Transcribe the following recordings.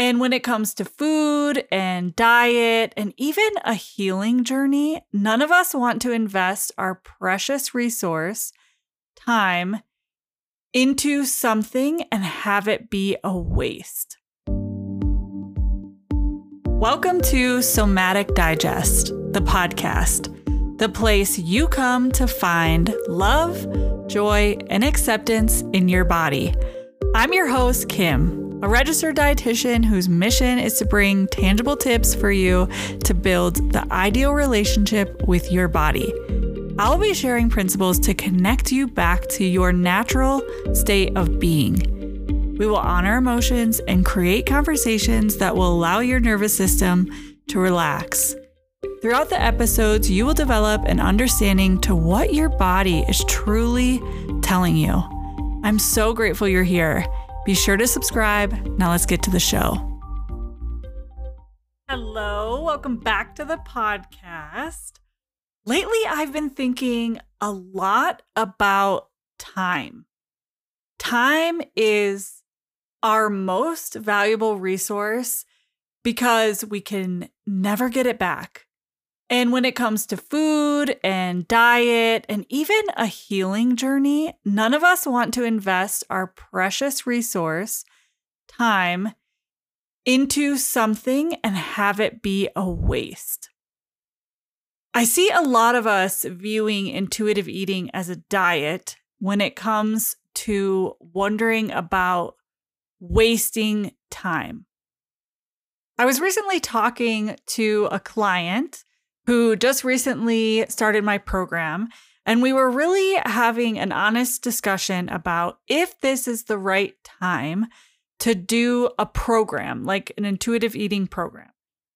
And when it comes to food and diet and even a healing journey, none of us want to invest our precious resource, time, into something and have it be a waste. Welcome to Somatic Digest, the podcast, the place you come to find love, joy, and acceptance in your body. I'm your host, Kim, a registered dietitian whose mission is to bring tangible tips for you to build the ideal relationship with your body. I'll be sharing principles to connect you back to your natural state of being. We will honor emotions and create conversations that will allow your nervous system to relax. Throughout the episodes, you will develop an understanding to what your body is truly telling you. I'm so grateful you're here. Be sure to subscribe. Now let's get to the show. Hello, welcome back to the podcast. Lately, I've been thinking a lot about time. Time is our most valuable resource because we can never get it back. And when it comes to food and diet and even a healing journey, none of us want to invest our precious resource, time, into something and have it be a waste. I see a lot of us viewing intuitive eating as a diet when it comes to wondering about wasting time. I was recently talking to a client who just recently started my program, and we were really having an honest discussion about if this is the right time to do a program, like an intuitive eating program.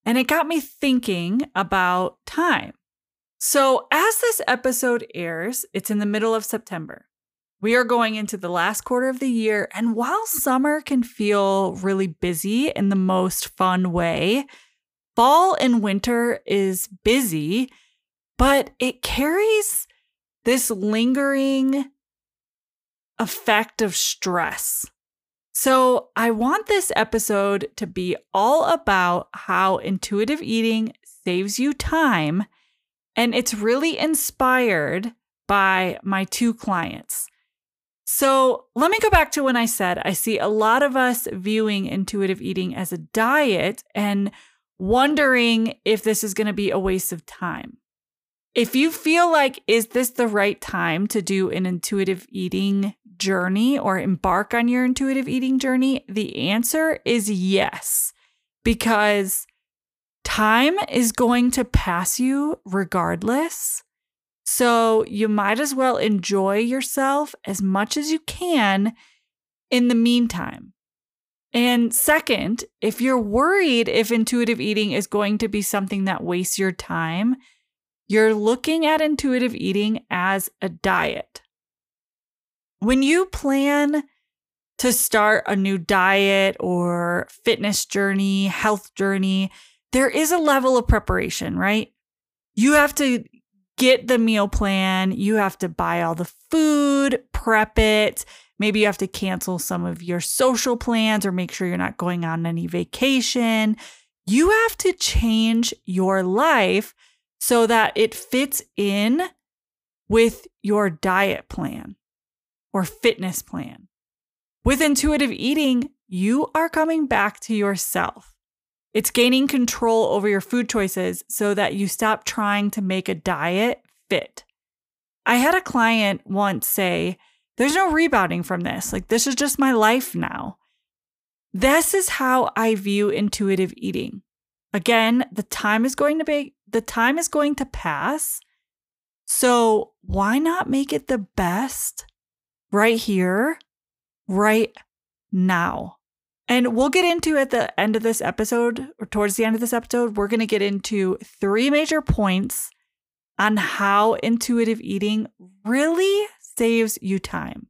And it got me thinking about time. So, as this episode airs, it's in the middle of September. We are going into the last quarter of the year, and while summer can feel really busy in the most fun way, fall and winter is busy, but it carries this lingering effect of stress. So, I want this episode to be all about how intuitive eating saves you time, and it's really inspired by my two clients. So let me go back to when I said I see a lot of us viewing intuitive eating as a diet and wondering if this is going to be a waste of time. If you feel like, is this the right time to do an intuitive eating journey or embark on your intuitive eating journey? The answer is yes, because time is going to pass you regardless. So you might as well enjoy yourself as much as you can in the meantime. And second, if you're worried if intuitive eating is going to be something that wastes your time, you're looking at intuitive eating as a diet. When you plan to start a new diet or fitness journey, health journey, there is a level of preparation, right? You have to get the meal plan. You have to buy all the food, prep it. Maybe you have to cancel some of your social plans or make sure you're not going on any vacation. You have to change your life so that it fits in with your diet plan or fitness plan. With intuitive eating, you are coming back to yourself. It's gaining control over your food choices so that you stop trying to make a diet fit. I had a client once say, There's no rebounding from this. Like, this is just my life now. This is how I view intuitive eating. Again, the time is going to be, the time is going to pass. So why not make it the best right here, right now? And we'll get into at the end of this episode, or towards the end of this episode, we're going to get into three major points on how intuitive eating really saves you time.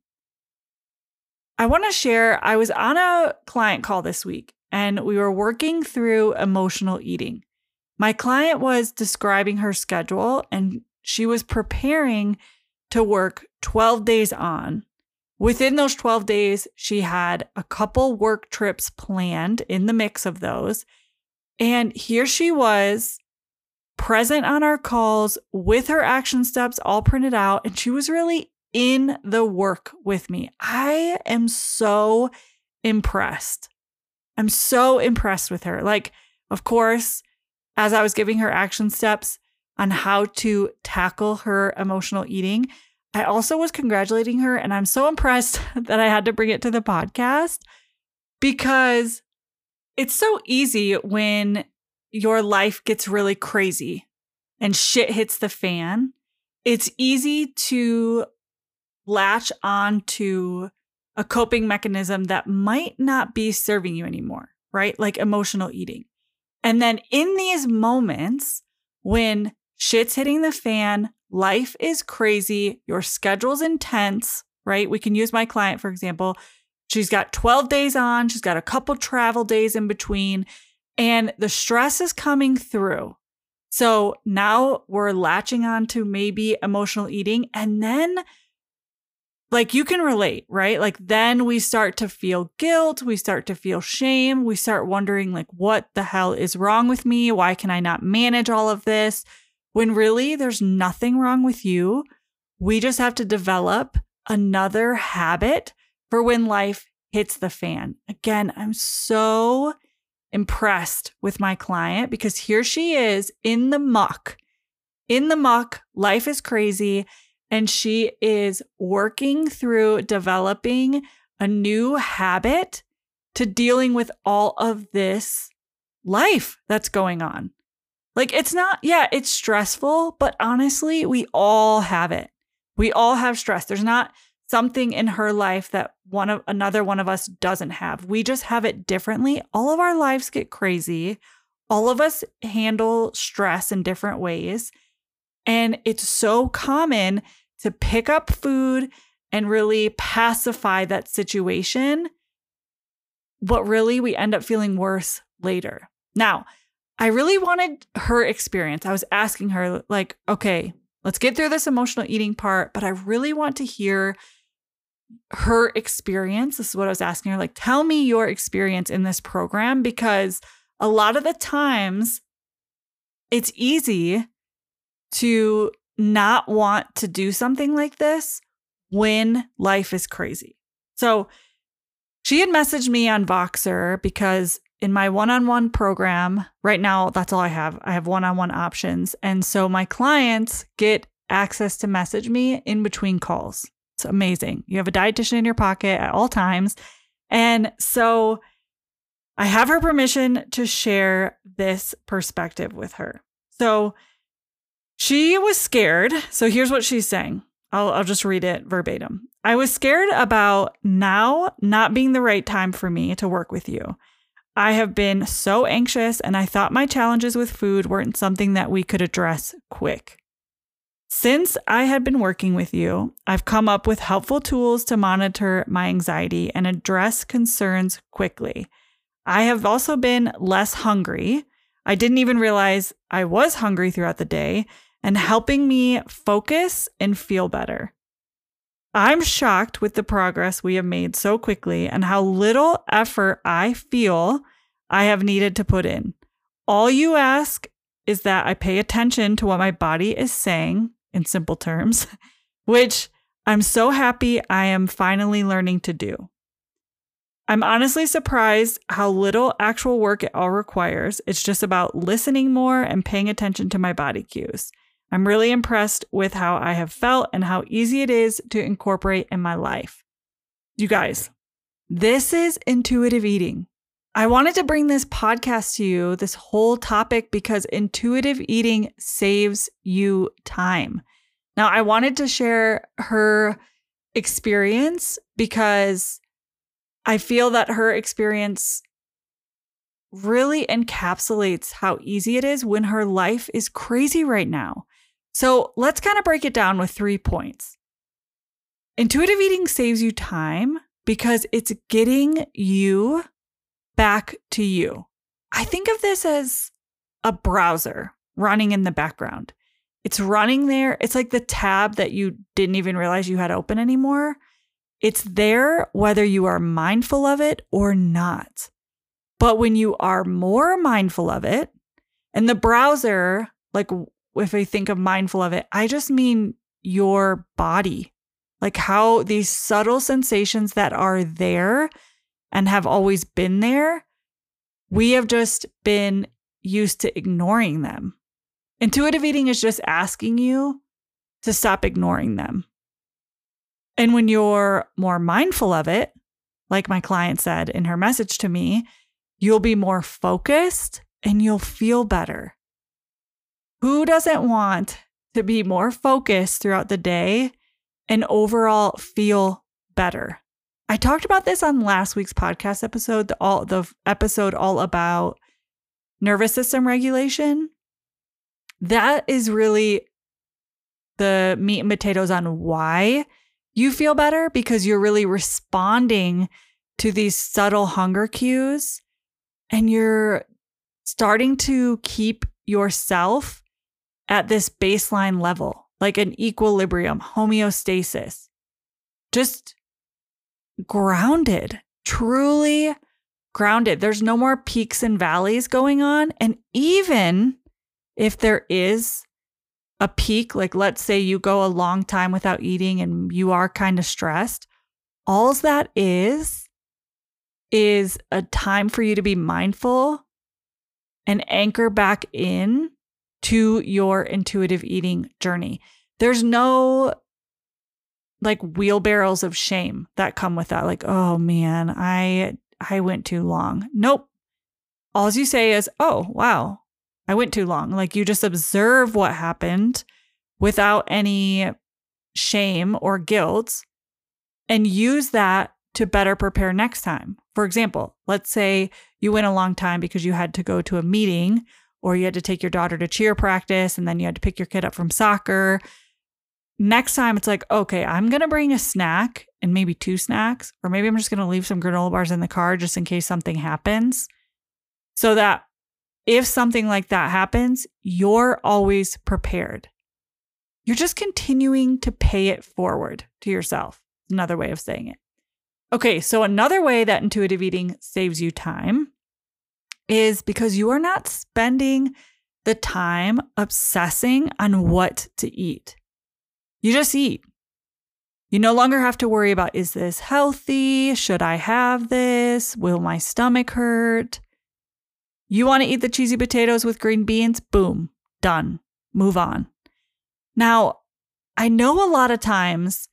I want to share, I was on a client call this week and we were working through emotional eating. My client was describing her schedule and she was preparing to work 12 days on Within those 12 days, she had a couple work trips planned in the mix of those. And here she was present on our calls with her action steps all printed out. And she was really in the work with me. I am so impressed. I'm so impressed with her. Like, of course, as I was giving her action steps on how to tackle her emotional eating, I also was congratulating her. And I'm so impressed that I had to bring it to the podcast because it's so easy when your life gets really crazy and shit hits the fan. It's easy to latch on to a coping mechanism that might not be serving you anymore, right? Like emotional eating. And then in these moments when shit's hitting the fan, life is crazy, your schedule's intense, right? We can use my client, for example. She's got 12 days on, she's got a couple travel days in between, and the stress is coming through. So now we're latching on to maybe emotional eating. And then like you can relate, right? Like then we start to feel guilt, we start to feel shame, we start wondering like what the hell is wrong with me? Why can I not manage all of this? When really there's nothing wrong with you. We just have to develop another habit for when life hits the fan. Again, I'm so impressed with my client because here she is in the muck. In the muck, life is crazy and she is working through developing a new habit to dealing with all of this life that's going on. Like it's not, yeah, it's stressful, but honestly, we all have it. We all have stress. There's not something in her life that one of another one of us doesn't have. We just have it differently. All of our lives get crazy. All of us handle stress in different ways. And it's so common to pick up food and really pacify that situation. But really, we end up feeling worse later. Now, I really wanted her experience. I was asking her, like, okay, let's get through this emotional eating part, but I really want to hear her experience. This is what I was asking her like, tell me your experience in this program because a lot of the times it's easy to not want to do something like this when life is crazy. So she had messaged me on Voxer because in my one on one program, right now, that's all I have. I have one on one options. And so my clients get access to message me in between calls. It's amazing. You have a dietitian in your pocket at all times. And so I have her permission to share this perspective with her. So she was scared. So here's what she's saying. I'll, I'll just read it verbatim. I was scared about now not being the right time for me to work with you. I have been so anxious, and I thought my challenges with food weren't something that we could address quick. Since I had been working with you, I've come up with helpful tools to monitor my anxiety and address concerns quickly. I have also been less hungry. I didn't even realize I was hungry throughout the day, and helping me focus and feel better. I'm shocked with the progress we have made so quickly and how little effort I feel I have needed to put in. All you ask is that I pay attention to what my body is saying in simple terms, which I'm so happy I am finally learning to do. I'm honestly surprised how little actual work it all requires. It's just about listening more and paying attention to my body cues. I'm really impressed with how I have felt and how easy it is to incorporate in my life. You guys, this is intuitive eating. I wanted to bring this podcast to you, this whole topic, because intuitive eating saves you time. Now, I wanted to share her experience because I feel that her experience really encapsulates how easy it is when her life is crazy right now. So let's kind of break it down with three points. Intuitive eating saves you time because it's getting you back to you. I think of this as a browser running in the background. It's running there. It's like the tab that you didn't even realize you had open anymore. It's there whether you are mindful of it or not. But when you are more mindful of it, and the browser, like if I think of mindful of it, I just mean your body, like how these subtle sensations that are there and have always been there, we have just been used to ignoring them. Intuitive eating is just asking you to stop ignoring them. And when you're more mindful of it, like my client said in her message to me, you'll be more focused and you'll feel better. Who doesn't want to be more focused throughout the day and overall feel better? I talked about this on last week's podcast episode, the all the episode all about nervous system regulation. That is really the meat and potatoes on why you feel better because you're really responding to these subtle hunger cues and you're starting to keep yourself at this baseline level, like an equilibrium, homeostasis. Just grounded, truly grounded. There's no more peaks and valleys going on. And even if there is a peak, like let's say you go a long time without eating and you are kind of stressed, all that is, is a time for you to be mindful and anchor back in to your intuitive eating journey. There's no like wheelbarrows of shame that come with that. Like, oh man, I I went too long. Nope. All you say is, oh wow, I went too long. Like you just observe what happened without any shame or guilt and use that to better prepare next time. For example, let's say you went a long time because you had to go to a meeting or you had to take your daughter to cheer practice and then you had to pick your kid up from soccer next time it's like, okay, I'm going to bring a snack and maybe two snacks, or maybe I'm just going to leave some granola bars in the car just in case something happens. So that if something like that happens, you're always prepared. You're just continuing to pay it forward to yourself. Another way of saying it. Okay, so another way that intuitive eating saves you time is because you are not spending the time obsessing on what to eat. You just eat. You no longer have to worry about is this healthy? Should I have this? Will my stomach hurt? You want to eat the cheesy potatoes with green beans? Boom, done. Move on. Now, I know a lot of times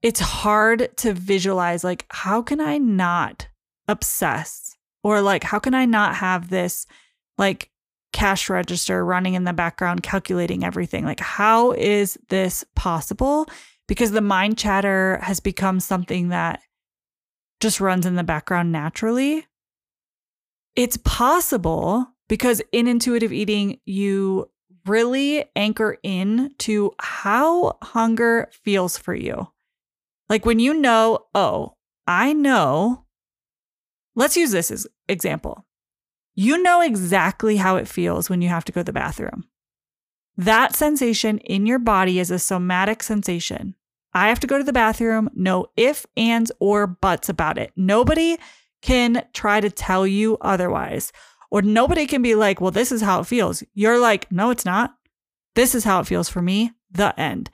it's hard to visualize like, how can I not obsess? Or like, how can I not have this like cash register running in the background, calculating everything. Like, how is this possible? Because the mind chatter has become something that just runs in the background naturally. It's possible because in intuitive eating, you really anchor in to how hunger feels for you. Like when you know, oh, I know, let's use this as example. You know exactly how it feels when you have to go to the bathroom. That sensation in your body is a somatic sensation. I have to go to the bathroom, no if, ands, or buts about it. Nobody can try to tell you otherwise. Or nobody can be like, well, this is how it feels. You're like, no, it's not. This is how it feels for me. The end.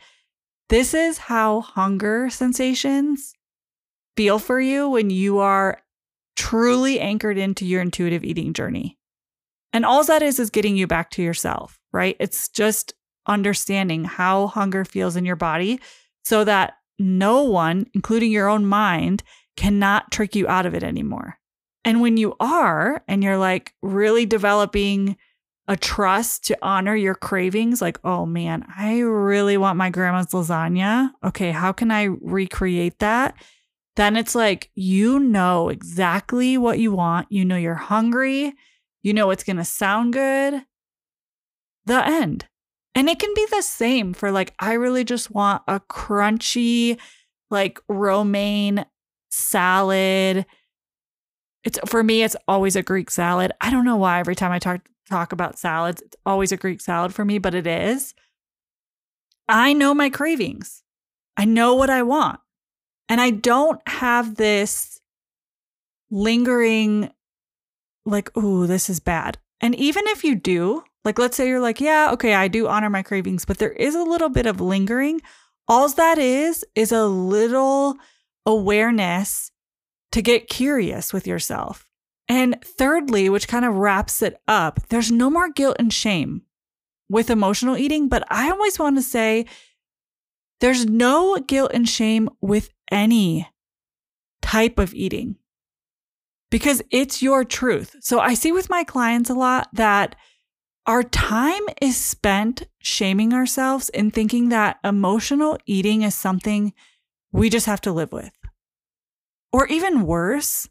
This is how hunger sensations feel for you when you are truly anchored into your intuitive eating journey. And all that is is getting you back to yourself, right? It's just understanding how hunger feels in your body so that no one, including your own mind, cannot trick you out of it anymore. And when you are, and you're like really developing a trust to honor your cravings, like, oh man, I really want my grandma's lasagna. Okay, how can I recreate that? Then it's like you know exactly what you want. You know you're hungry. You know it's going to sound good. The end. And it can be the same for like, I really just want a crunchy, like romaine salad. It's for me, it's always a Greek salad. I don't know why every time I talk talk about salads, it's always a Greek salad for me, but it is. I know my cravings. I know what I want. And I don't have this lingering, like, ooh, this is bad. And even if you do, like, let's say you're like, yeah, okay, I do honor my cravings, but there is a little bit of lingering. All that is, is a little awareness to get curious with yourself. And thirdly, which kind of wraps it up, there's no more guilt and shame with emotional eating. But I always want to say there's no guilt and shame with any type of eating because it's your truth. So I see with my clients a lot that our time is spent shaming ourselves and thinking that emotional eating is something we just have to live with. Or even worse,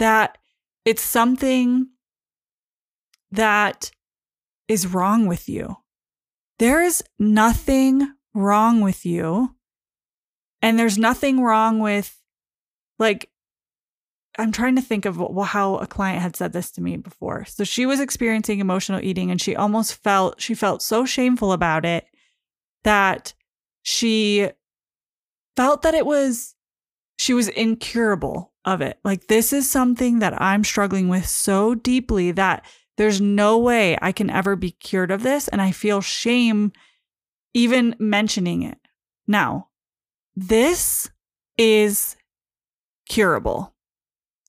that it's something that is wrong with you. There is nothing wrong with you. And there's nothing wrong with, like, I'm trying to think of how a client had said this to me before. So she was experiencing emotional eating and she almost felt she felt so shameful about it that she felt that it was she was incurable of it. Like this is something that I'm struggling with so deeply that there's no way I can ever be cured of this and I feel shame even mentioning it. Now, this is curable.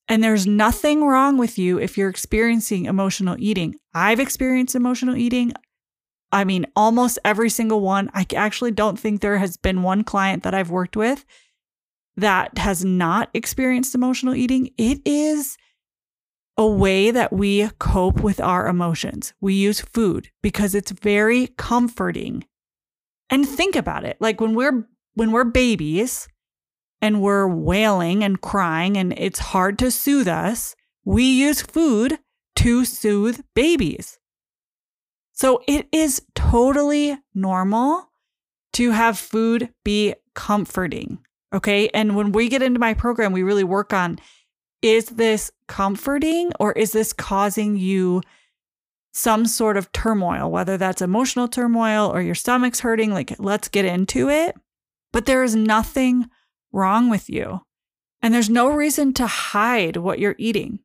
And there's nothing wrong with you if you're experiencing emotional eating. I've experienced emotional eating. I mean, almost every single one. I actually don't think there has been one client that I've worked with that has not experienced emotional eating. It is a way that we cope with our emotions. We use food because it's very comforting. And think about it. Like when we're when we're babies, and we're wailing and crying and it's hard to soothe us, we use food to soothe babies. So it is totally normal to have food be comforting. Okay. And when we get into my program, we really work on is this comforting or is this causing you some sort of turmoil, whether that's emotional turmoil or your stomach's hurting? Like, let's get into it. But there is nothing wrong with you. And there's no reason to hide what you're eating.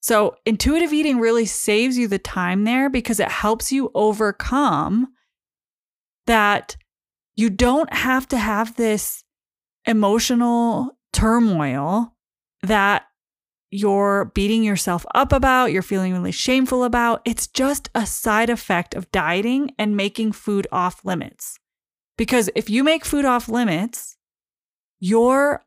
So, intuitive eating really saves you the time there because it helps you overcome that you don't have to have this emotional turmoil that you're beating yourself up about, you're feeling really shameful about. It's just a side effect of dieting and making food off limits. Because if you make food off limits, you're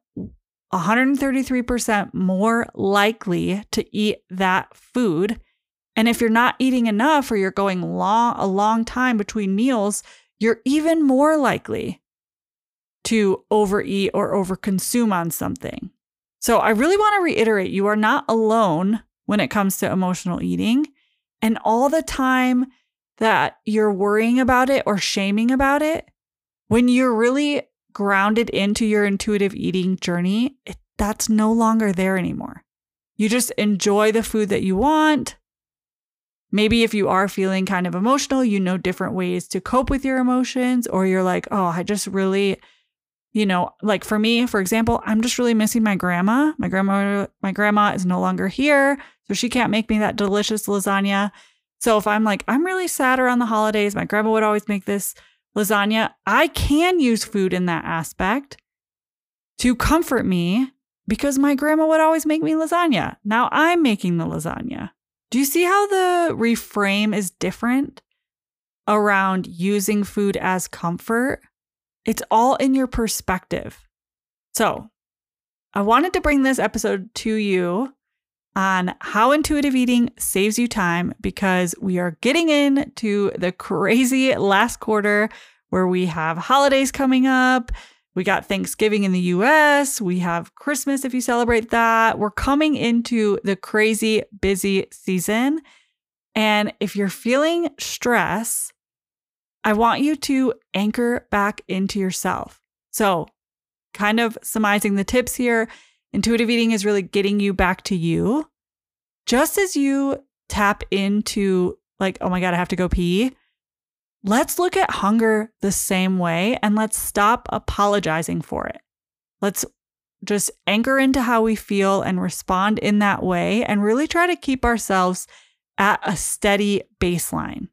133% more likely to eat that food. And if you're not eating enough or you're going long a long time between meals, you're even more likely to overeat or overconsume on something. So I really want to reiterate you are not alone when it comes to emotional eating. And all the time that you're worrying about it or shaming about it, when you're really grounded into your intuitive eating journey, it, that's no longer there anymore. You just enjoy the food that you want. Maybe if you are feeling kind of emotional, you know different ways to cope with your emotions, or you're like, oh, I just really, you know, like for me, for example, I'm just really missing my grandma. My grandma, my grandma is no longer here, so she can't make me that delicious lasagna. So if I'm like, I'm really sad around the holidays, my grandma would always make this lasagna, I can use food in that aspect to comfort me because my grandma would always make me lasagna. Now I'm making the lasagna. Do you see how the reframe is different around using food as comfort? It's all in your perspective. So, I wanted to bring this episode to you on how intuitive eating saves you time because we are getting into the crazy last quarter where we have holidays coming up. We got Thanksgiving in the US. We have Christmas if you celebrate that. We're coming into the crazy busy season. And if you're feeling stress, I want you to anchor back into yourself. So, kind of summarizing the tips here Intuitive eating is really getting you back to you. Just as you tap into, like, oh my God, I have to go pee, let's look at hunger the same way and let's stop apologizing for it. Let's just anchor into how we feel and respond in that way and really try to keep ourselves at a steady baseline.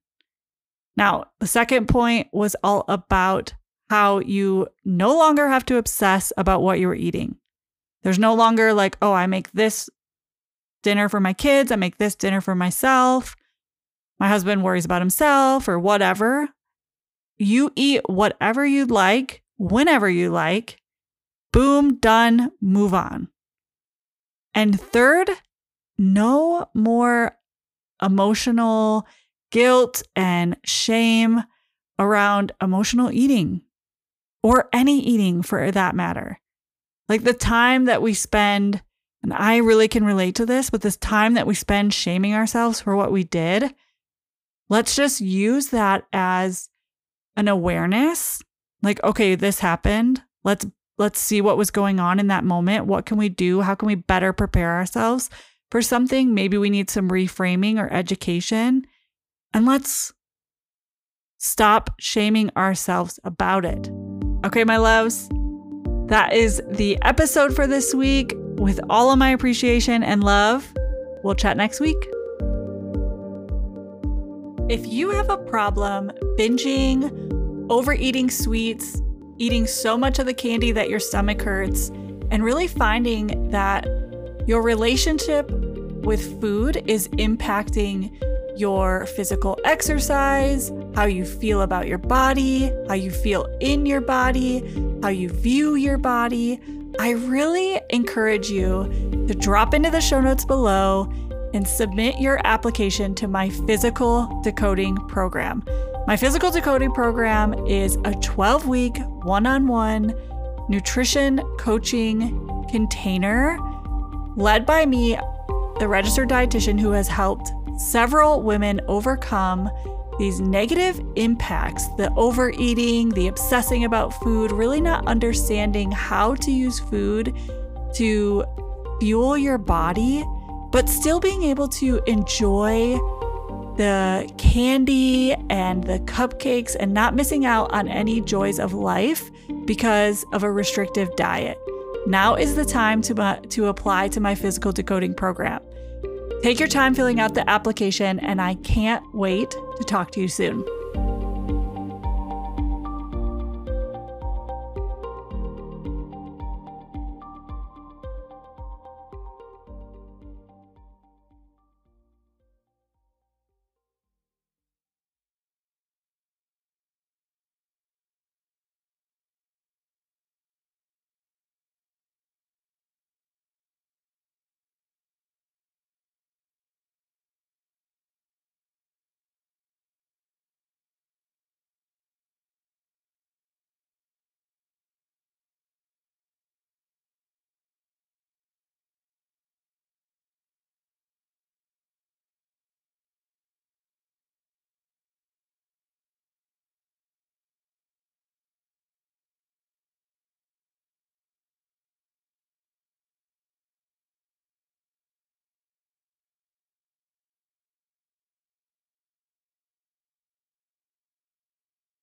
Now, the second point was all about how you no longer have to obsess about what you were eating. There's no longer like, oh, I make this dinner for my kids, I make this dinner for myself. My husband worries about himself or whatever. You eat whatever you'd like, whenever you like. Boom, done, move on. And third, no more emotional guilt and shame around emotional eating or any eating for that matter. Like the time that we spend, and I really can relate to this, but this time that we spend shaming ourselves for what we did, let's just use that as an awareness. Like, okay, this happened. Let's let's see what was going on in that moment. What can we do? How can we better prepare ourselves for something? Maybe we need some reframing or education and let's stop shaming ourselves about it. Okay, my loves, that is the episode for this week. With all of my appreciation and love, we'll chat next week. If you have a problem binging, overeating sweets, eating so much of the candy that your stomach hurts, and really finding that your relationship with food is impacting your physical exercise, how you feel about your body, how you feel in your body, how you view your body, I really encourage you to drop into the show notes below and submit your application to my physical decoding program. My physical decoding program is a 12 week one on one nutrition coaching container led by me, the registered dietitian who has helped several women overcome these negative impacts the overeating, the obsessing about food, really not understanding how to use food to fuel your body, but still being able to enjoy the candy and the cupcakes and not missing out on any joys of life because of a restrictive diet. Now is the time to, to apply to my physical decoding program. Take your time filling out the application, and I can't wait to talk to you soon.